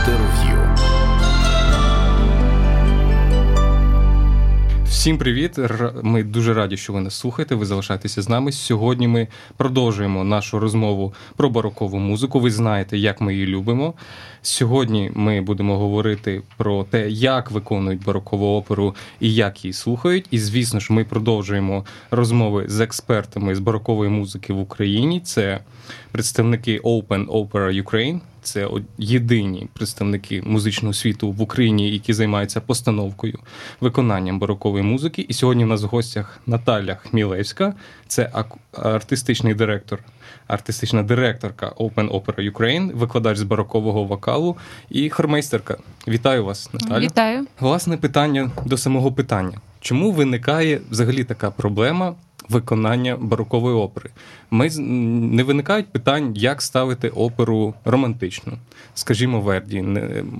Інтерв'ю. Всім привіт! Ми дуже раді, що ви нас слухаєте. Ви залишаєтеся з нами. Сьогодні ми продовжуємо нашу розмову про барокову музику. Ви знаєте, як ми її любимо. Сьогодні ми будемо говорити про те, як виконують барокову оперу і як її слухають. І звісно ж, ми продовжуємо розмови з експертами з барокової музики в Україні. Це представники Open Opera Ukraine. Це єдині представники музичного світу в Україні, які займаються постановкою виконанням барокової музики. І сьогодні в нас в гостях Наталя Хмілевська, це артистичний директор, артистична директорка Open Opera Ukraine, викладач з барокового вокалу і хормейстерка. Вітаю вас, Наталя. Вітаю. Власне питання до самого питання: чому виникає взагалі така проблема? виконання барокової опери. Ми не виникають питань, як ставити оперу романтичну, скажімо, Верді.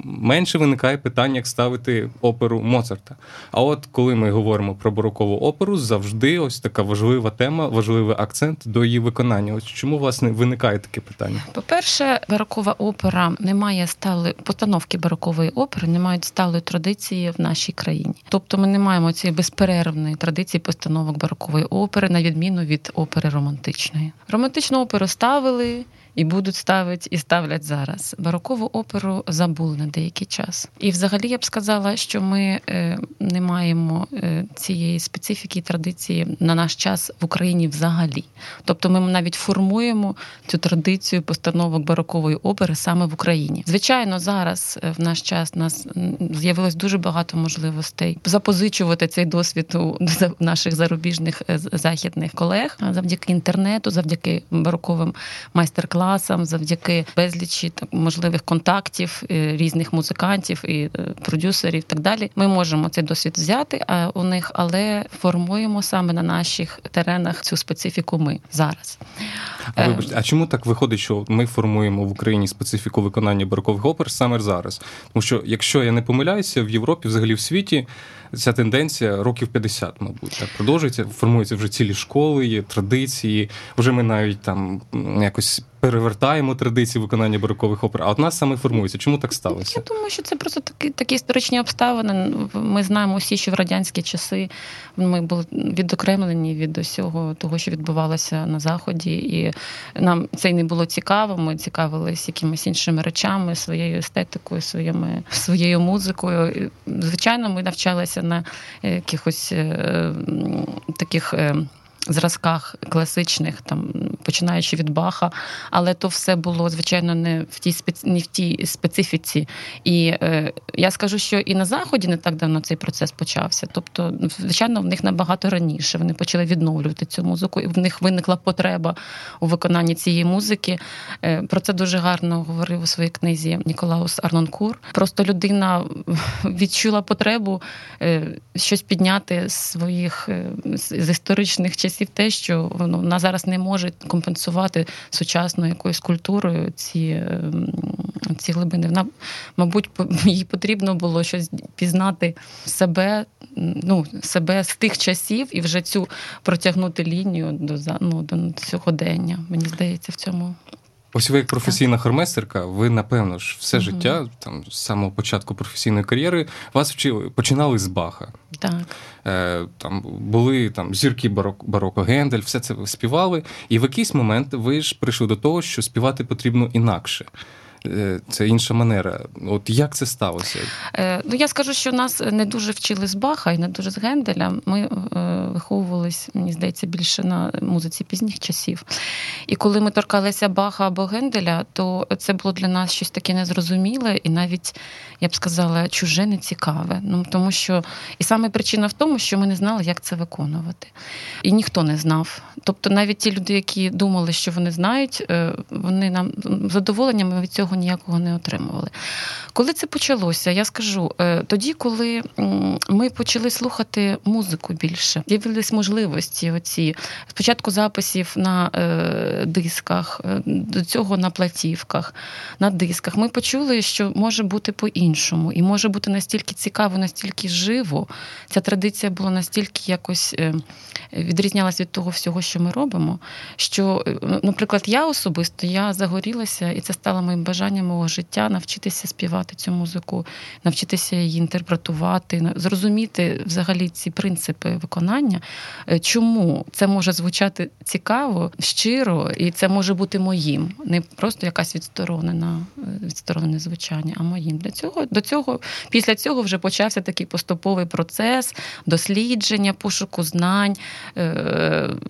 Менше виникає питань, як ставити оперу Моцарта. А от коли ми говоримо про барокову оперу, завжди ось така важлива тема, важливий акцент до її виконання. Ось чому власне виникає таке питання? По-перше, барокова опера не має стали постановки барокової опери, не мають сталої традиції в нашій країні. Тобто, ми не маємо цієї безперервної традиції постановок барокової опери на відміну від опери романтичної. Романтичну оперу ставили і будуть ставити, і ставлять зараз. Барокову оперу забули на деякий час. І, взагалі, я б сказала, що ми е, не маємо е, цієї специфіки традиції на наш час в Україні взагалі. Тобто, ми навіть формуємо цю традицію постановок барокової опери саме в Україні. Звичайно, зараз е, в наш час нас з'явилось дуже багато можливостей запозичувати цей досвід у наших зарубіжних західних колег завдяки інтернету, завдяки бароковим майстер-класам класам, завдяки безлічі так можливих контактів е, різних музикантів і продюсерів продюсерів. Так далі, ми можемо цей досвід взяти у них, але формуємо саме на наших теренах цю специфіку. Ми зараз. А вибачте, а чому так виходить, що ми формуємо в Україні специфіку виконання барокових опер саме зараз? Тому що, якщо я не помиляюся, в Європі, взагалі в світі, ця тенденція років 50, мабуть, так продовжується. Формуються вже цілі школи, є традиції. Вже ми навіть там якось перевертаємо традиції виконання барокових опер. А от нас саме формується. Чому так сталося? Я думаю, що це просто такі такі історичні обставини. Ми знаємо всі, що в радянські часи ми були відокремлені від усього того, що відбувалося на заході, і нам це й не було цікаво. Ми цікавились якимись іншими речами, своєю естетикою, своїми своєю музикою. Звичайно, ми навчалися на якихось е, таких. Е, зразках класичних, там починаючи від Баха, але то все було звичайно не в тій спец... не в тій специфіці. І е, я скажу, що і на заході не так давно цей процес почався. Тобто, звичайно, в них набагато раніше вони почали відновлювати цю музику, і в них виникла потреба у виконанні цієї музики. Е, про це дуже гарно говорив у своїй книзі Ніколаус Арнонкур. Просто людина відчула потребу е, щось підняти з своїх е, з історичних часів часів те, що ну, вона зараз не може компенсувати сучасною якоюсь культурою ці ем, ці глибини. Вона, мабуть, їй потрібно було щось пізнати себе, ну, себе з тих часів і вже цю протягнути лінію до ну, до сьогодення. Мені здається, в цьому. Ось ви як професійна хормейстерка, ви напевно ж все угу. життя, там з самого початку професійної кар'єри, вас вчили, починали з Баха. Так. Е, Там були там зірки барок, бароко Гендель, все це ви співали. І в якийсь момент ви ж прийшли до того, що співати потрібно інакше. Е, це інша манера. От як це сталося? Е, ну я скажу, що нас не дуже вчили з Баха і не дуже з Генделя. Ми е, виховувались, мені здається, більше на музиці пізніх часів. І коли ми торкалися Баха або Генделя, то це було для нас щось таке незрозуміле, і навіть я б сказала, чуже нецікаве. Ну тому що і саме причина в тому, що ми не знали, як це виконувати. І ніхто не знав. Тобто, навіть ті люди, які думали, що вони знають, вони нам задоволенням від цього цього ніякого не отримували. Коли це почалося, я скажу е, тоді, коли ми почали слухати музику більше, з'явились можливості оці спочатку записів на е, дисках, е, до цього на платівках, на дисках. Ми почули, що може бути по-іншому, і може бути настільки цікаво, настільки живо. Ця традиція була настільки якось відрізнялась від того всього, що ми робимо. Що, наприклад, я особисто я загорілася, і це стало моїм бажанням мого життя навчитися співати цю музику, навчитися її інтерпретувати, зрозуміти взагалі ці принципи виконання. Чому це може звучати цікаво, щиро, і це може бути моїм, не просто якась відсторонена, відсторонене звучання, а моїм. Для цього до цього, після цього вже почався такий поступовий процес дослідження, пошуку знань, е,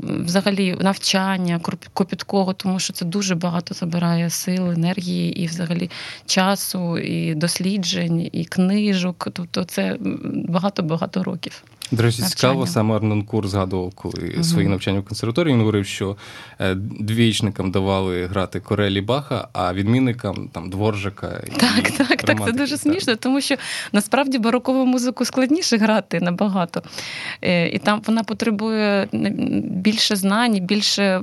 взагалі навчання копіткого, тому що це дуже багато забирає сил, енергії і взагалі часу, і досліджень, і книжок. Тобто це багато-багато років. До речі, цікаво, саме Арнон Кур згадував, коли угу. свої навчання в консерваторії він говорив, що е, двічникам давали грати Корелі Баха, а відмінникам там Дворжика. І так, так, так. Це дуже смішно, тому що насправді барокову музику складніше грати набагато. Е, і там вона потребує більше знань, більше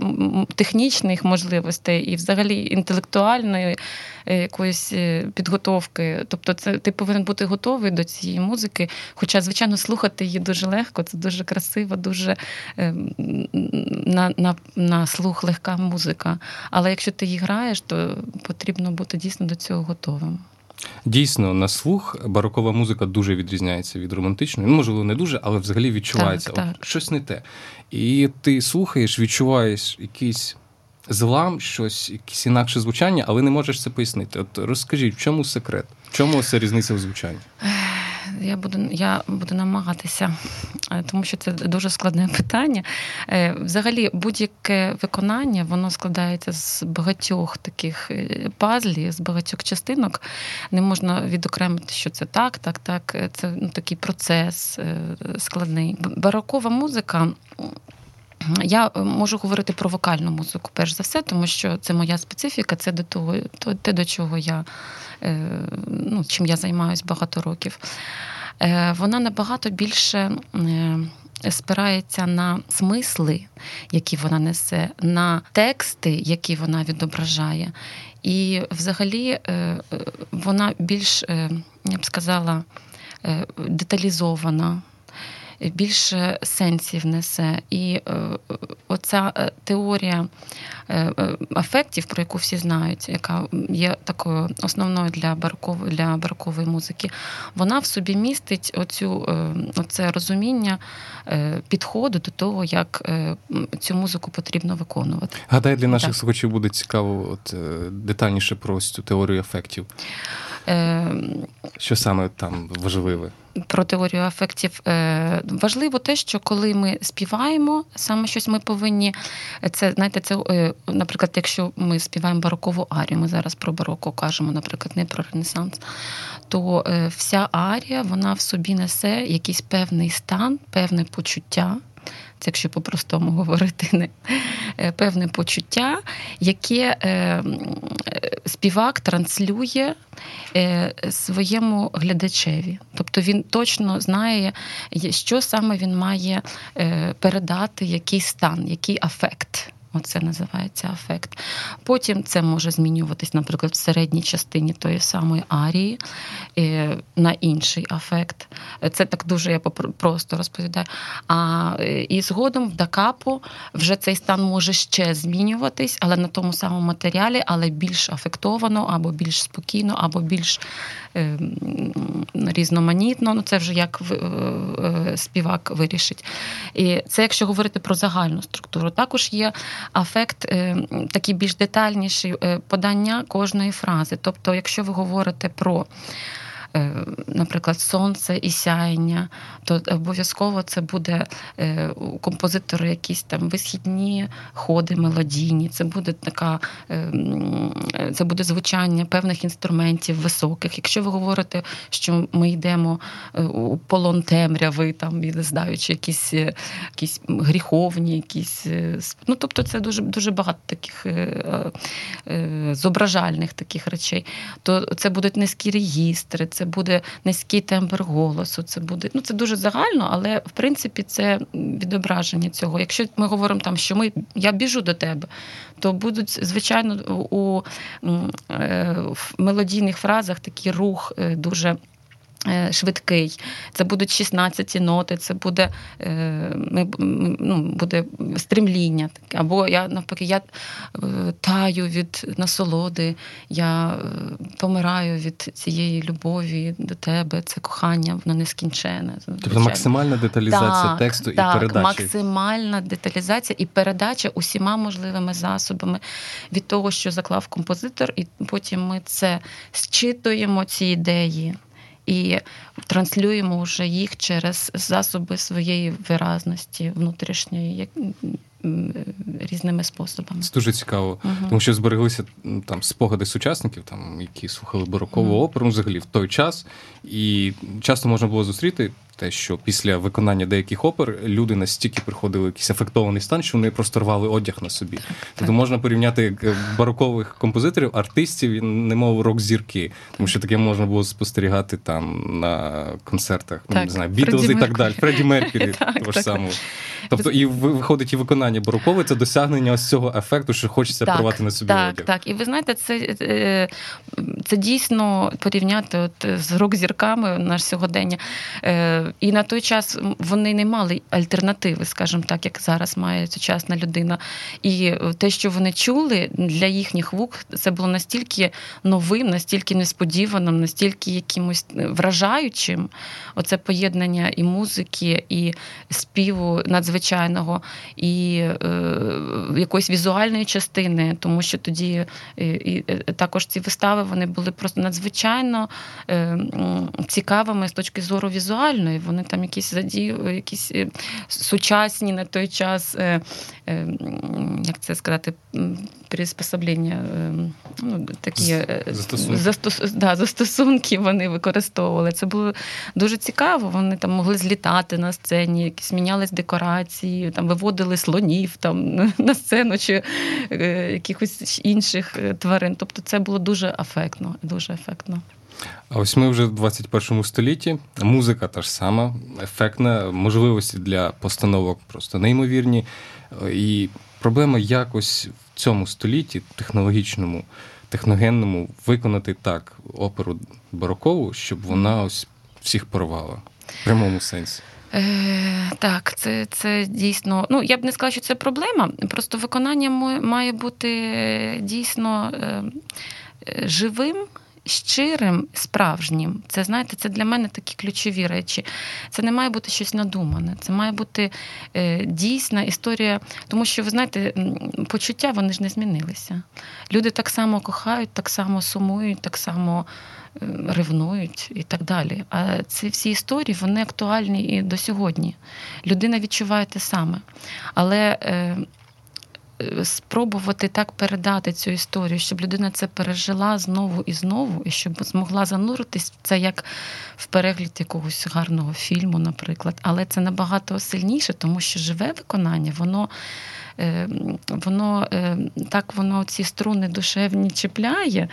технічних можливостей і взагалі інтелектуальної. Е, якоїсь підготовки. Тобто, це ти повинен бути готовий до цієї музики. Хоча, звичайно, слухати її дуже легко, це дуже красиво, дуже ем, на на, на слух легка музика. Але якщо ти її граєш, то потрібно бути дійсно до цього готовим. Дійсно, на слух барокова музика дуже відрізняється від романтичної. Ну, можливо, не дуже, але взагалі відчувається так, так. щось не те. І ти слухаєш, відчуваєш якийсь злам, щось, якесь інакше звучання, але не можеш це пояснити. От розкажіть, в чому секрет? В чому це різниця в звучанні? Я буду я буду намагатися, е, тому що це дуже складне питання. Е, взагалі, будь-яке виконання воно складається з багатьох таких е, пазлів, з багатьох частинок. Не можна відокремити, що це так, так, так. Це ну, такий процес складний. Барокова музика. Я можу говорити про вокальну музику, перш за все, тому що це моя специфіка, це до того, те, до чого я ну, чим я займаюся багато років. Е, вона набагато більше е, спирається на смисли, які вона несе, на тексти, які вона відображає. І взагалі е, вона більш, я б сказала, деталізована більше сенсів несе. І е, оця е, теорія е, афектів, про яку всі знають, яка є такою основною для барокової для барокової музики, вона в собі містить оцю, оце розуміння підходу до того, як цю музику потрібно виконувати. Гадаю, для наших слухачів буде цікаво от, детальніше про цю теорію ефектів. Що саме там важливе? про теорію ефектів е, важливо те, що коли ми співаємо, саме щось ми повинні. Це знаєте, це, е, наприклад, якщо ми співаємо барокову арію, ми зараз про бароко кажемо, наприклад, не про Ренесанс, то е, вся арія вона в собі несе якийсь певний стан, певне почуття це якщо по-простому говорити, не е, певне почуття, яке е, співак транслює е, своєму глядачеві. Тобто він точно знає, що саме він має передати, який стан, який афект. Оце називається афект. Потім це може змінюватись, наприклад, в середній частині тої самої арії е, на інший афект. Це так дуже я просто розповідаю. А е, і згодом в дакапу вже цей стан може ще змінюватись, але на тому самому матеріалі, але більш афектовано, або більш спокійно, або більш е, різноманітно. Ну це вже як співак вирішить. І це якщо говорити про загальну структуру, також є афект такі більш детальніший е, подання кожної фрази. Тобто, якщо ви говорите про Е, наприклад, сонце і сяєння, то обов'язково це буде е, у композитора якісь там висхідні ходи мелодійні, це буде така, е, це буде звучання певних інструментів високих. Якщо ви говорите, що ми йдемо у полон темряви, там знаючи якісь якісь гріховні, якісь ну тобто це дуже дуже багато таких зображальних таких речей, то це будуть низькі реєстри це буде низький тембр голосу. Це буде ну це дуже загально, але в принципі це відображення цього. Якщо ми говоримо там, що ми я біжу до тебе, то будуть звичайно у, е, в мелодійних фразах такий рух е, дуже. Е, швидкий, це будуть 16 ноти, це буде е, ну, буде стремління. Або я навпаки, я е, таю від насолоди, я помираю від цієї любові до тебе, це кохання, воно нескінчене. Тобто максимальна деталізація так, тексту так, і передачі. Максимальна деталізація і передача усіма можливими засобами від того, що заклав композитор, і потім ми це зчитуємо, ці ідеї і транслюємо вже їх через засоби своєї виразності внутрішньої, різними способами. Це дуже цікаво, угу. тому що збереглися там спогади сучасників, там які слухали барокову угу. оперу взагалі в той час, і часто можна було зустріти те, що після виконання деяких опер люди настільки приходили в якийсь афектований стан, що вони просто рвали одяг на собі. Тобто можна порівняти е, барокових композиторів, артистів, немов рок-зірки, тому що таке можна було спостерігати там на концертах, ну, так, не знаю, Бітлз і так далі, Фредді Меркері того ж самого. Тобто, і виходить і виконання барокове це досягнення ось цього ефекту, що хочеться так, порвати на собі так, одяг. Так, і ви знаєте, це е, це дійсно порівняти от з рок-зірками наш сьогодення. Е, і на той час вони не мали альтернативи, скажімо так, як зараз має сучасна людина. І те, що вони чули для їхніх вух, це було настільки новим, настільки несподіваним, настільки якимось вражаючим. Оце поєднання і музики, і співу надзвичайного, і е, якоїсь візуальної частини, тому що тоді і, і е, також ці вистави вони були просто надзвичайно е, цікавими з точки зору візуальної. Вони там якісь задію, якісь е, сучасні на той час, е, е, як це сказати, приспособлення, ну, такі застосунки. Застос, да, застосунки вони використовували. Це було дуже цікаво. Вони там могли злітати на сцені, якісь мінялись декорації, там виводили слонів там на сцену чи якихось інших тварин. Тобто це було дуже ефектно, дуже ефектно. А ось ми вже в 21 столітті. Музика та ж сама, ефектна, можливості для постановок просто неймовірні. І проблема якось в цьому столітті, технологічному, техногенному, виконати так оперу барокову, щоб вона ось всіх порвала в прямому сенсі. Е, Так, це це дійсно. Ну я б не сказала, що це проблема. Просто виконання має бути дійсно е, живим щирим, справжнім, це знаєте, це для мене такі ключові речі. Це не має бути щось надумане, це має бути е, дійсна історія, тому що ви знаєте, почуття вони ж не змінилися. Люди так само кохають, так само сумують, так само е, ревнують і так далі. А ці всі історії вони актуальні і до сьогодні. Людина відчуває те саме. Але е, спробувати так передати цю історію, щоб людина це пережила знову і знову, і щоб змогла зануритись це як в перегляд якогось гарного фільму, наприклад. Але це набагато сильніше, тому що живе виконання, воно. Е, воно е, так воно ці струни душевні чіпляє,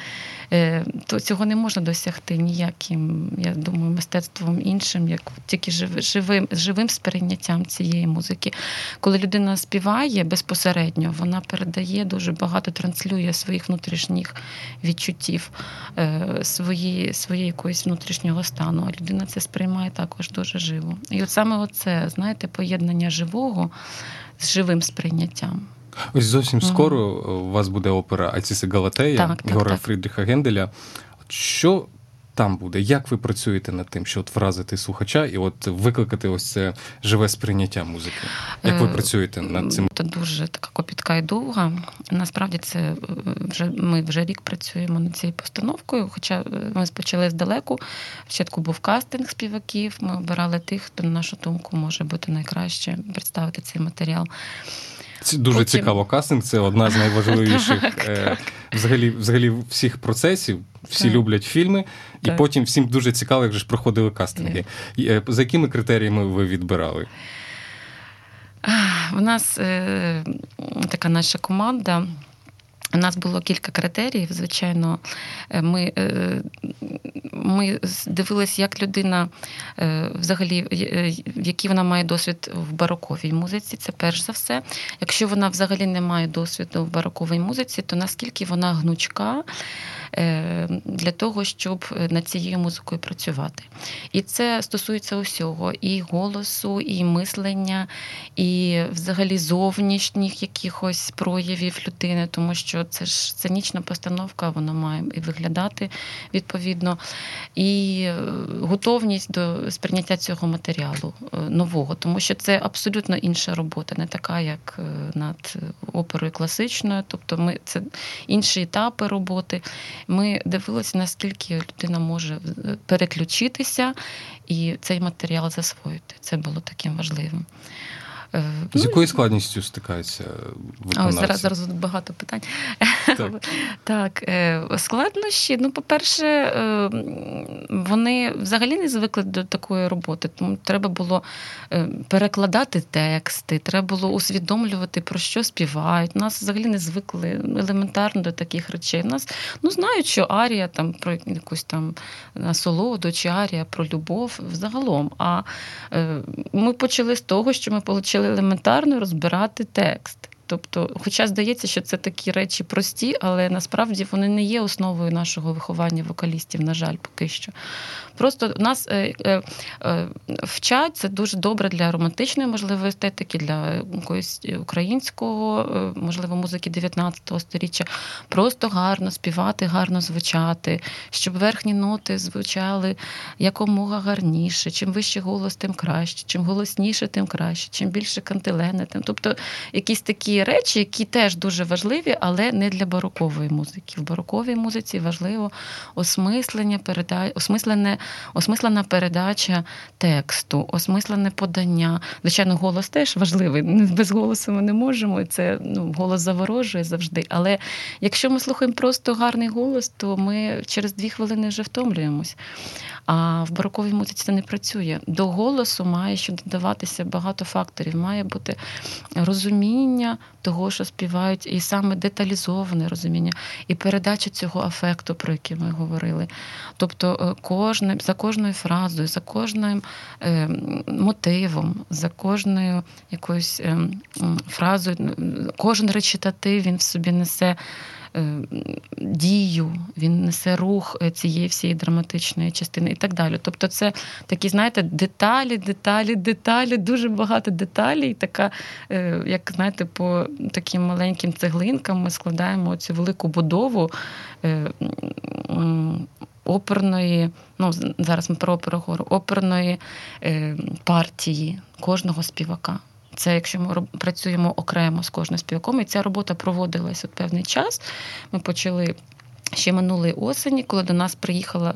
е, то цього не можна досягти ніяким, я думаю, мистецтвом іншим, як тільки живим живим сприйняттям цієї музики. Коли людина співає безпосередньо, вона передає дуже багато, транслює своїх внутрішніх відчуттів, свої, своєї якоїсь внутрішнього стану. А людина це сприймає також дуже живо. І от саме оце, знаєте, поєднання живого з живим сприйняттям. Ось зовсім угу. скоро у вас буде опера Аціси Галатея Гора Фрідріха Генделя. Що там буде? Як ви працюєте над тим, що от вразити слухача і от викликати ось це живе сприйняття музики? Як ви працюєте над цим? Це дуже така копітка і довга. Насправді це е, вже ми вже рік працюємо над цією постановкою. Хоча е, ми почали здалеку. Спочатку був кастинг співаків. Ми обирали тих, хто на нашу думку може бути найкраще представити цей матеріал. Дуже Потім... цікаво. Кастинг це одна з найважливіших так, е, так. взагалі взагалі всіх процесів. Всі так. люблять фільми, і потім всім дуже цікаво, як же ж проходили кастинги. Е, за якими критеріями ви відбирали? У нас е, така наша команда. У нас було кілька критеріїв. Звичайно, е, ми е, ми дивилися, як людина е, взагалі, який вона має досвід в бароковій музиці. Це перш за все. Якщо вона взагалі не має досвіду в бароковій музиці, то наскільки вона гнучка, для того, щоб над цією музикою працювати. І це стосується усього: і голосу, і мислення, і взагалі зовнішніх якихось проявів людини, тому що це ж сценічна постановка, вона має і виглядати відповідно, і е, готовність до сприйняття цього матеріалу е, нового, тому що це абсолютно інша робота, не така, як е, над оперою класичною. Тобто, ми це інші етапи роботи. Ми дивилися, наскільки людина може переключитися і цей матеріал засвоїти. Це було таким важливим. З ну, якою складністю стикаються виконавці? О, зараз зараз багато питань. Так. так, е, складнощі. Ну, по-перше, е, вони взагалі не звикли до такої роботи. Тому треба було е, перекладати тексти, треба було усвідомлювати, про що співають. Нас взагалі не звикли елементарно до таких речей. Нас ну знають, що арія там про якусь там насолоду чи арія про любов взагалом. А ми почали з того, що ми отримали елементарно розбирати текст. Тобто, хоча здається, що це такі речі прості, але насправді вони не є основою нашого виховання вокалістів, на жаль, поки що. Просто нас е, е, е, вчать це дуже добре для романтичної, можливо, естетики, для якоїсь українського, можливо, музики 19 століття. Просто гарно співати, гарно звучати, щоб верхні ноти звучали якомога гарніше. Чим вищий голос, тим краще, чим голосніше, тим краще, чим більше кантилени, тим. Тобто якісь такі речі, які теж дуже важливі, але не для барокової музики. В бароковій музиці важливо осмислення, переда... осмислене осмислена передача тексту, осмислене подання. Звичайно, голос теж важливий. Без голосу ми не можемо. Це ну, голос заворожує завжди. Але якщо ми слухаємо просто гарний голос, то ми через дві хвилини вже втомлюємось. А в бароковій музиці це не працює. До голосу має ще додаватися багато факторів. Має бути розуміння того, що співають, і саме деталізоване розуміння, і передача цього афекту, про який ми говорили. Тобто, е, кожне, за кожною фразою, за кожним е, мотивом, за кожною якоюсь е, фразою, кожен речитатив він в собі несе. Е, дію, він несе рух е, цієї всієї драматичної частини і так далі. Тобто, це такі, знаєте, деталі, деталі, деталі, дуже багато деталей. Така, е, як знаєте, по таким маленьким цеглинкам ми складаємо цю велику будову. Оперної, ну зараз ми про оперу говоримо, оперної партії кожного співака. Це якщо ми працюємо окремо з кожним співаком, і ця робота проводилась от певний час. Ми почали Ще минулої осені, коли до нас приїхала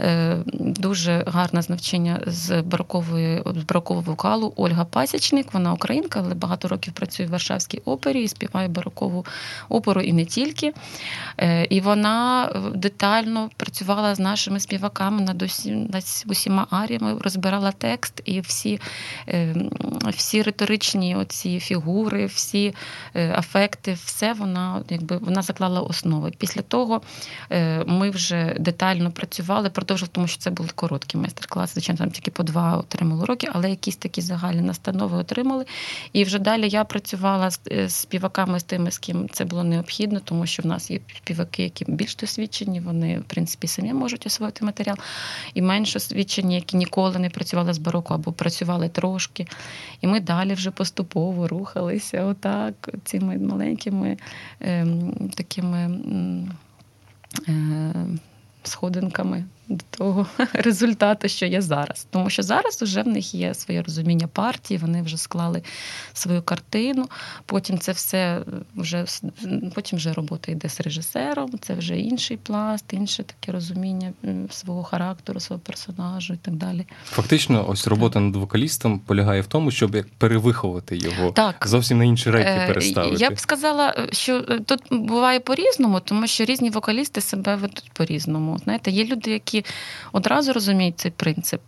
е, дуже гарна знавчення з барокової з барокового вокалу Ольга Пасічник. Вона українка, але багато років працює в Варшавській опері і співає барокову оперу і не тільки. Е, і вона детально працювала з нашими співаками над усіма аріями, розбирала текст і всі е, всі риторичні оці фігури, всі афекти, все вона якби вона заклала основи. Після того. Е, ми вже детально працювали, продовжували, тому що це були короткі майстер-класи. Звичайно, там тільки по два отримали уроки, але якісь такі загальні настанови отримали. І вже далі я працювала з е, співаками з тими, з ким це було необхідно, тому що в нас є співаки, які більш досвідчені, вони, в принципі, самі можуть освоїти матеріал, і менш освічені, які ніколи не працювали з бароко або працювали трошки. І ми далі вже поступово рухалися, отак, цими маленькими ем, такими. Е, сходинками до того результату, що є зараз. Тому що зараз вже в них є своє розуміння партії, вони вже склали свою картину. Потім це все вже потім вже робота йде з режисером, це вже інший пласт, інше таке розуміння свого характеру, свого персонажу і так далі. Фактично, ось робота над вокалістом полягає в тому, щоб як перевиховати його так. зовсім на інші речі е, переставити. Я б сказала, що е, тут буває по-різному, тому що різні вокалісти себе ведуть по-різному. Знаєте, є люди, які які одразу розуміють цей принцип,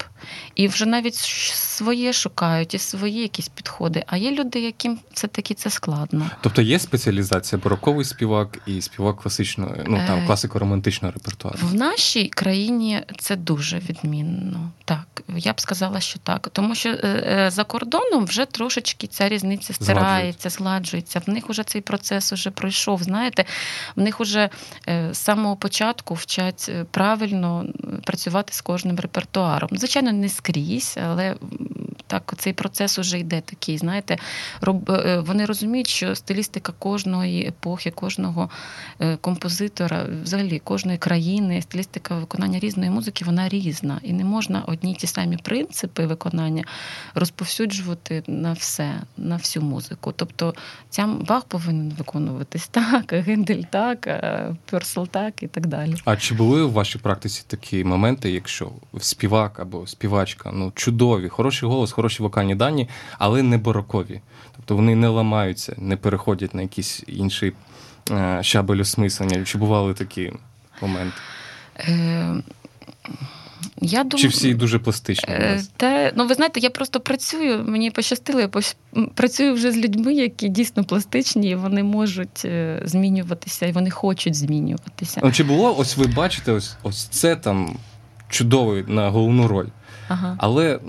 і вже навіть своє шукають, і свої якісь підходи. А є люди, яким все таки це складно. Тобто є спеціалізація бароковий співак і співак класичного, ну там е, класико-романтичного репертуару? В нашій країні це дуже відмінно. Так, я б сказала, що так. Тому що е, за кордоном вже трошечки ця різниця стирається, згладжується. В них вже цей процес вже пройшов. Знаєте, в них вже з самого початку вчать правильно працювати з кожним репертуаром. Звичайно, не скрізь, але так цей процес уже йде такий. Знаєте, е, вони розуміють, що стилістика кожної епохи, кожного е, композитора, взагалі кожної країни, стилістика виконання різної музики, вона різна. І не можна одні ті самі принципи виконання розповсюджувати на все, на всю музику. Тобто ця Бах повинен виконуватись так, Гендель так, Персел так і так далі. А чи були у вашій практиці такі моменти, якщо співак або співачка, ну чудові, хороший голос, хороші вокальні дані, але не барокові. Тобто вони не ламаються, не переходять на якийсь інший е, щабель осмислення. Чи бували такі моменти? Я думаю, Чи всі дуже пластичні? Е, та, ну, ви знаєте, я просто працюю, мені пощастило, я працюю вже з людьми, які дійсно пластичні, і вони можуть е, змінюватися, і вони хочуть змінюватися. Ну, Чи було, ось ви бачите, ось ось це там чудовий на головну роль, ага. але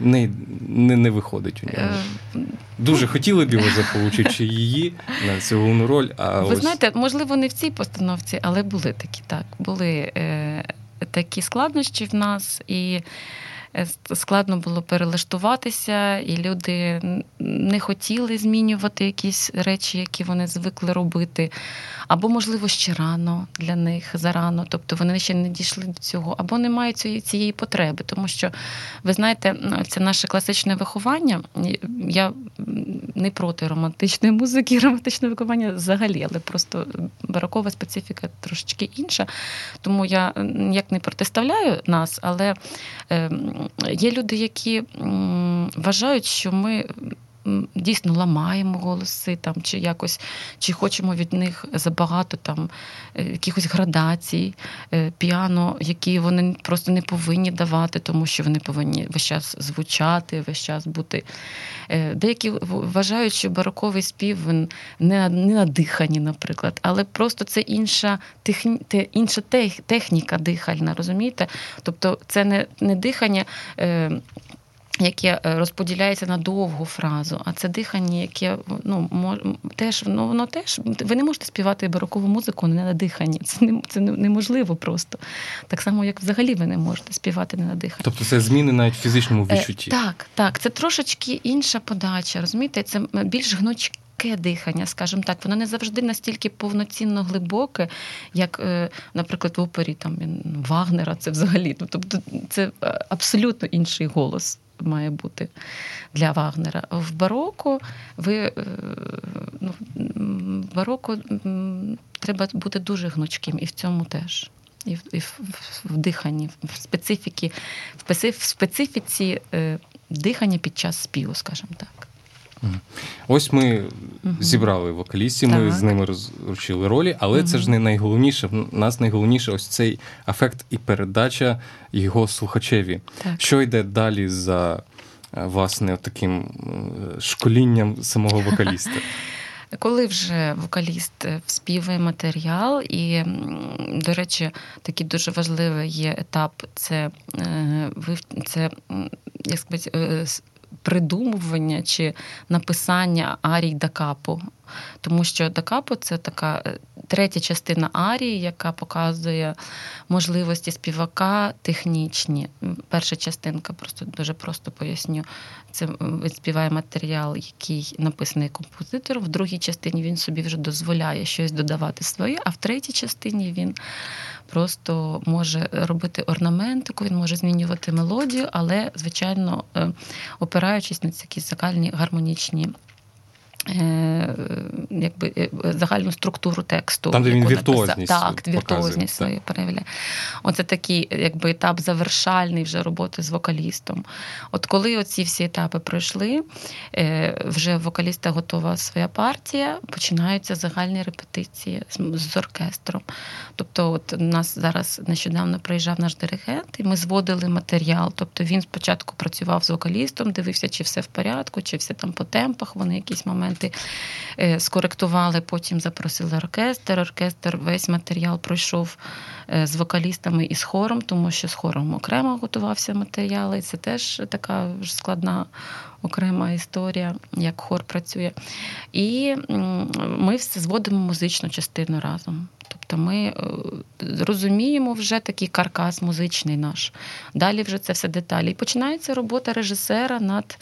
не не, не виходить у нього. Е, Дуже хотіли б його заполучити чи її на цю головну роль. А Ви ось... знаєте, можливо, не в цій постановці, але були такі так. Були е, такі складнощі в нас і. Е, складно було перелаштуватися, і люди не хотіли змінювати якісь речі, які вони звикли робити. Або, можливо, ще рано для них зарано, тобто вони ще не дійшли до цього, або не мають цієї потреби. Тому що, ви знаєте, це наше класичне виховання. Я не проти романтичної музики, романтичного виховання взагалі, але просто барокова специфіка трошечки інша. Тому я ніяк не протиставляю нас, але ем, Є люди, які вважають, що ми дійсно ламаємо голоси, там, чи якось, чи хочемо від них забагато там е, якихось градацій, е, піано, які вони просто не повинні давати, тому що вони повинні весь час звучати, весь час бути. Е, деякі вважають, що бароковий спів він не не надихані, наприклад, але просто це інша техні, інша техніка дихальна, розумієте? Тобто це не, не дихання яке е, розподіляється на довгу фразу, а це дихання, яке ну теж ну воно теж ви не можете співати барокову музику не на диханні. Це не це неможливо просто. Так само, як взагалі ви не можете співати не на диханні. Тобто це зміни навіть в фізичному е, відчутті. Е, так, так, це трошечки інша подача. Розумієте, це більш гнучке. Дихання, скажімо так, воно не завжди настільки повноцінно глибоке, як, наприклад, в опері там Вагнера, це взагалі. Тобто це абсолютно інший голос має бути для Вагнера. В бароко ви е, ну, в бароко треба бути дуже гнучким і в цьому теж. І в, і в, в диханні, в специфіці, в специфіці е, дихання під час співу, скажімо так. Ось ми угу. зібрали вокалістів, ми з ними розручили ролі, але угу. це ж не найголовніше. В нас найголовніше ось цей ефект і передача його слухачеві. Так. Що йде далі за е, власне таким е, школінням самого вокаліста? Коли вже вокаліст е, вспівує матеріал, і, до речі, такий дуже важливий є етап це це як сказати, придумування чи написання арій дакапу. Тому що дакапо це така е, третя частина арії, яка показує можливості співака технічні. Перша частинка, просто дуже просто поясню. Це співає матеріал, який написаний композитором. В другій частині він собі вже дозволяє щось додавати своє, а в третій частині він просто може робити орнаментику, він може змінювати мелодію, але, звичайно, е, опираючись на ці закальні гармонічні якби е, загальну структуру тексту. Там, де він віртуозність Так, віртуозність свої проявляє. Оце такий якби етап завершальний вже роботи з вокалістом. От коли оці всі етапи пройшли, е, вже в вокаліста готова своя партія, починаються загальні репетиції з оркестром. Тобто, от у нас зараз нещодавно приїжджав наш диригент, і ми зводили матеріал. Тобто він спочатку працював з вокалістом, дивився, чи все в порядку, чи все там по темпах, вони якісь моменти моменти е, скоректували, потім запросили оркестр. Оркестр весь матеріал пройшов е, з вокалістами і з хором, тому що з хором окремо готувався матеріал, і це теж така складна окрема історія, як хор працює. І ми все зводимо музичну частину разом. Тобто ми е, розуміємо вже такий каркас музичний наш. Далі вже це все деталі. І починається робота режисера над.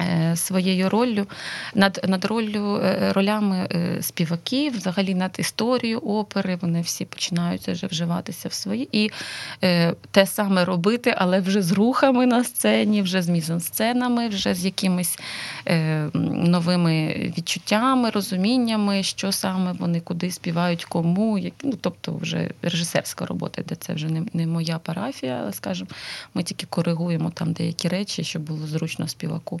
Е, своєю роллю над над роллю е, ролями е, співаків, взагалі над історією опери. Вони всі починають вже вживатися в свої і те саме робити, але вже з рухами на сцені, вже з мізансценами, вже з якимись новими відчуттями, розуміннями, що саме вони куди співають, кому. Ну, Тобто, вже режисерська робота, де це вже не, не моя парафія, але скажімо, ми тільки коригуємо там деякі речі, щоб було зручно співаку.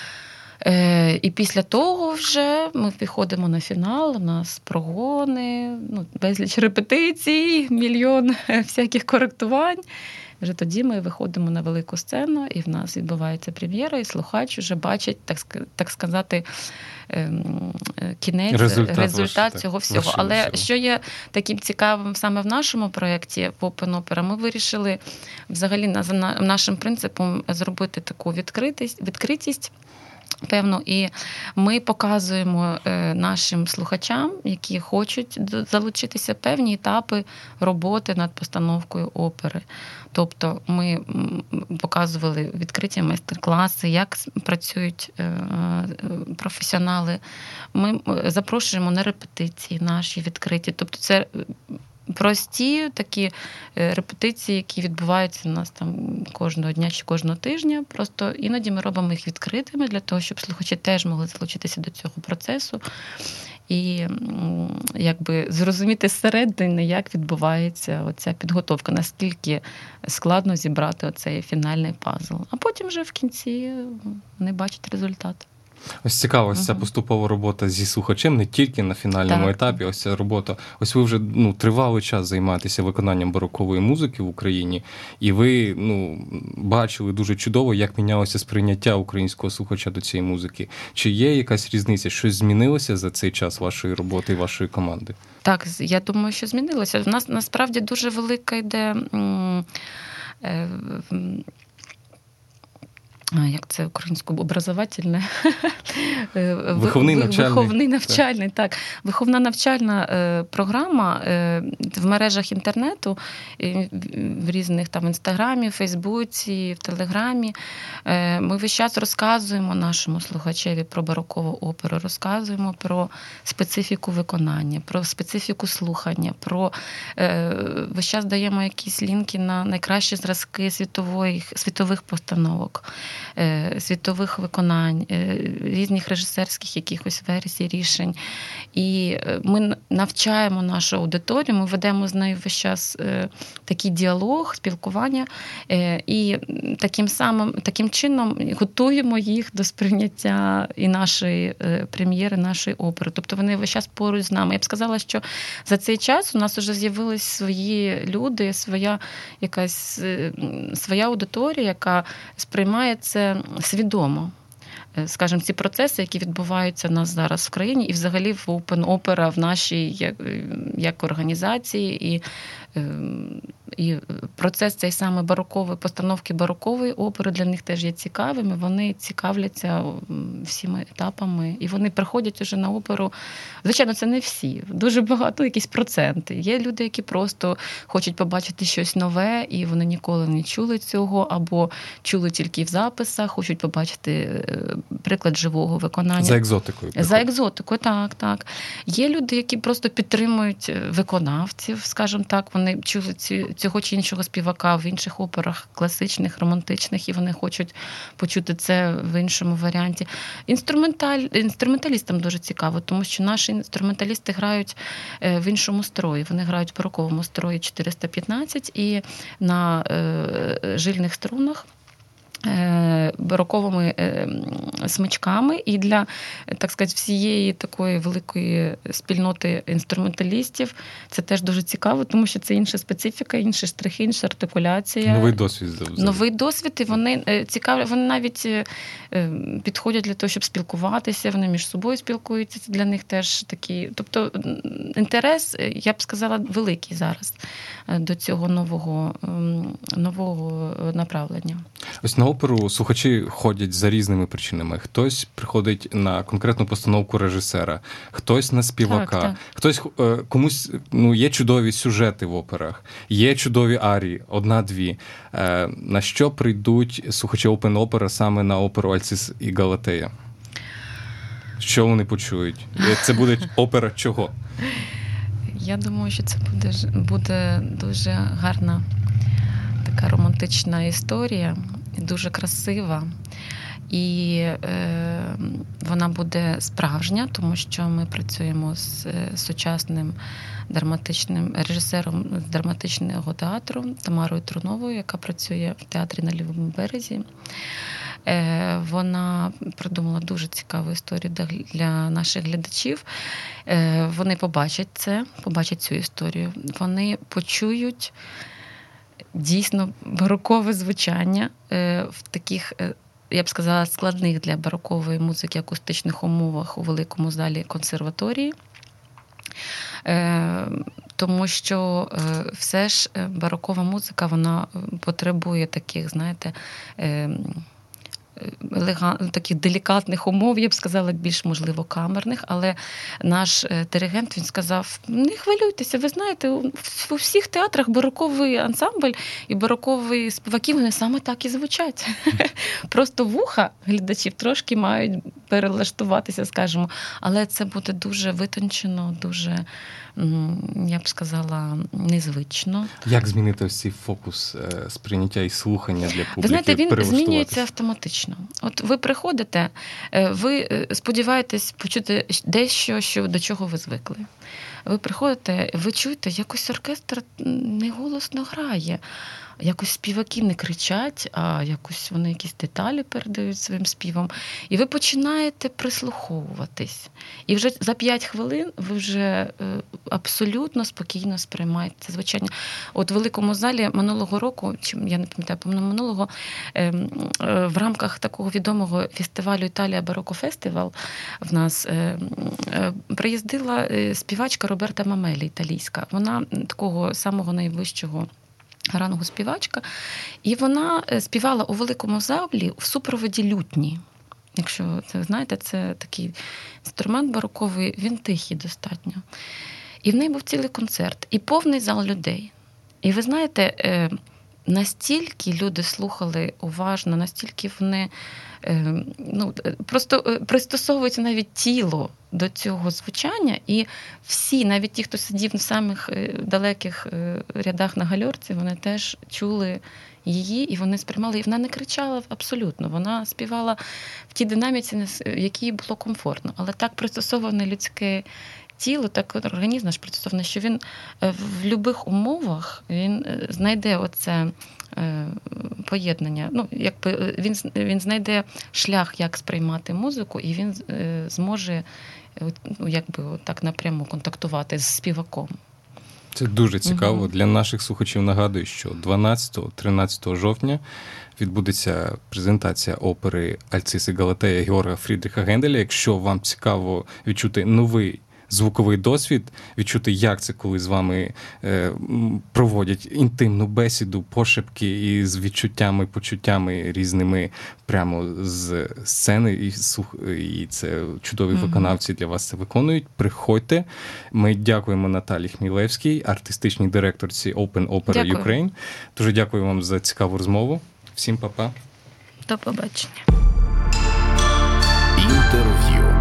Е, І після того вже ми виходимо на фінал, у нас прогони, ну, безліч репетицій, мільйон всяких коректувань. Вже тоді ми виходимо на велику сцену, і в нас відбувається прем'єра, і слухач вже бачить, так так сказати, ем, кінець результат, результат ваш, цього всього. Ваш, Але всього. що є таким цікавим саме в нашому проєкті Open Opera, ми вирішили взагалі за нашим принципом зробити таку відкритість відкритість. Певно, і ми показуємо е, нашим слухачам, які хочуть залучитися певні етапи роботи над постановкою опери. Тобто ми показували відкриті майстер-класи, як працюють е, е, професіонали. Ми запрошуємо на репетиції наші відкриті. Тобто, це прості такі е, репетиції, які відбуваються у нас там кожного дня чи кожного тижня. Просто іноді ми робимо їх відкритими для того, щоб слухачі теж могли залучитися до цього процесу. І якби зрозуміти зсередини, як відбувається оця підготовка, наскільки складно зібрати оцей фінальний пазл. А потім вже в кінці вони бачать результат. Ось цікаво, ось ця поступова робота зі слухачем не тільки на фінальному так. етапі. Ось ця робота. Ось ви вже ну тривалий час займаєтеся виконанням барокової музики в Україні, і ви ну бачили дуже чудово, як мінялося сприйняття українського слухача до цієї музики. Чи є якась різниця? Щось змінилося за цей час вашої роботи і вашої команди? Так, я думаю, що змінилося. У нас насправді дуже велика йде. Е, як це українською образовательне? Е, виховний навчальний. Виховний навчальний, так. Виховна навчальна е, програма е, в мережах інтернету, в різних там інстаграмі, Фейсбуці, в Телеграмі. Ми весь час розказуємо нашому слухачеві про барокову оперу, розказуємо про специфіку виконання, про специфіку слухання, про весь час даємо якісь лінки на найкращі зразки світових, світових постановок. Е, світових виконань, е, різних режисерських якихось версій рішень. І е, ми навчаємо нашу аудиторію, ми ведемо з нею весь час такий діалог, спілкування, і таким самим таким чином готуємо їх до сприйняття і нашої прем'єри, нашої опери. Тобто вони весь час поруч з нами. Я б сказала, що за цей час у нас вже з'явились свої люди, своя якась своя аудиторія, яка сприймає це свідомо. Е, скажімо, ці процеси, які відбуваються у нас зараз в країні, і взагалі в Open Opera в нашій як, як організації, і і процес цей саме барокової постановки барокової опери для них теж є цікавими. Вони цікавляться всіми етапами, і вони приходять уже на оперу. Звичайно, це не всі. Дуже багато, якісь проценти. Є люди, які просто хочуть побачити щось нове, і вони ніколи не чули цього, або чули тільки в записах, хочуть побачити е, приклад живого виконання. За екзотикою. За екзотикою, так, так. Є люди, які просто підтримують е, виконавців, скажімо так, вони чули цього чи іншого співака в інших операх, класичних, романтичних, і вони хочуть почути це в іншому варіанті. Інструменталь, Інструменталістам дуже цікаво, тому що наші інструменталісти грають е, в іншому строї. Вони грають в бароковому строї 415 і на е, жильних струнах. Е, бароковими е, смичками, і для так сказати, всієї такої великої спільноти інструменталістів це теж дуже цікаво, тому що це інша специфіка, інші штрихи, інша артикуляція. Новий досвід. Новий досвід, і вони е, цікаві, вони навіть підходять для того, щоб спілкуватися, вони між собою спілкуються. Це для них теж такі. Тобто інтерес, я б сказала, великий зараз до цього нового нового направлення. Ось оперу слухачі ходять за різними причинами. Хтось приходить на конкретну постановку режисера, хтось на співака, так, так. хтось е, комусь ну є чудові сюжети в операх, є чудові арії, одна-дві. Е, на що прийдуть слухачі опен опера саме на оперу Альцис і Галатея? Що вони почують? Це буде опера чого? Я думаю, що це буде буде дуже гарна така романтична історія дуже красива. І е, вона буде справжня, тому що ми працюємо з е, сучасним драматичним режисером з драматичного театру Тамарою Труновою, яка працює в театрі на лівому березі. Е, Вона придумала дуже цікаву історію для наших глядачів. Е, Вони побачать це, побачать цю історію. Вони почують дійсно барокове звучання е, в таких. Е, я б сказала, складних для барокової музики акустичних умовах у великому залі консерваторії, е, тому що все ж барокова музика вона потребує таких, знаєте, таких делікатних умов, я б сказала, більш можливо камерних. Але наш е, диригент він сказав: не хвилюйтеся, ви знаєте, у всіх театрах бароковий ансамбль і барокові співаки вони саме так і звучать. Просто вуха глядачів трошки мають перелаштуватися, скажімо, але це буде дуже витончено, дуже я б сказала, незвично. Як змінити ось цей фокус е, сприйняття і слухання для публіки? Ви знаєте, він змінюється автоматично. От ви приходите, е, ви е, сподіваєтесь почути дещо, що до чого ви звикли. Ви приходите, ви чуєте, якось оркестр неголосно грає якось співаки не кричать, а якось вони якісь деталі передають своїм співом. І ви починаєте прислуховуватись. І вже за 5 хвилин ви вже е, абсолютно спокійно сприймаєте це звучання. От в великому залі минулого року, чи я не пам'ятаю, по минулого ем, е, в рамках такого відомого фестивалю Італія Бароко Фестивал в нас е, приїздила співачка Роберта Мамелі, італійська. Вона такого самого найвищого рангу співачка, і вона е, співала у великому залі в супроводі лютні. Якщо це знаєте, це такий інструмент бароковий, він тихий достатньо. І в неї був цілий концерт, і повний зал людей. І ви знаєте, е, настільки люди слухали уважно, настільки вони Ем, ну, просто е, пристосовується навіть тіло до цього звучання, і всі, навіть ті, хто сидів на самих е, далеких е, рядах на гальорці, вони теж чули її, і вони сприймали. І вона не кричала абсолютно. Вона співала в тій динаміці, в якій було комфортно, але так пристосоване людське. Тіло, так організм наш пристосований, що він в будь-яких умовах він знайде оце Е, поєднання. Ну, якби е, Він він знайде шлях, як сприймати музику, і він е, зможе ну, якби так напряму контактувати з співаком. Це дуже цікаво. Угу. Для наших слухачів нагадую, що 12-13 жовтня відбудеться презентація опери Альциси Галатея Георга Фрідріха Генделя. Якщо вам цікаво відчути новий звуковий досвід, відчути, як це коли з вами е, проводять інтимну бесіду, пошепки і з відчуттями, почуттями різними прямо з сцени, і сух, і це чудові mm-hmm. виконавці для вас це виконують. Приходьте. Ми дякуємо Наталі Хмілевській, артистичній директорці Open Opera Дякую. Ukraine. Дуже дякую вам за цікаву розмову. Всім па-па. До побачення. Інтерв'ю.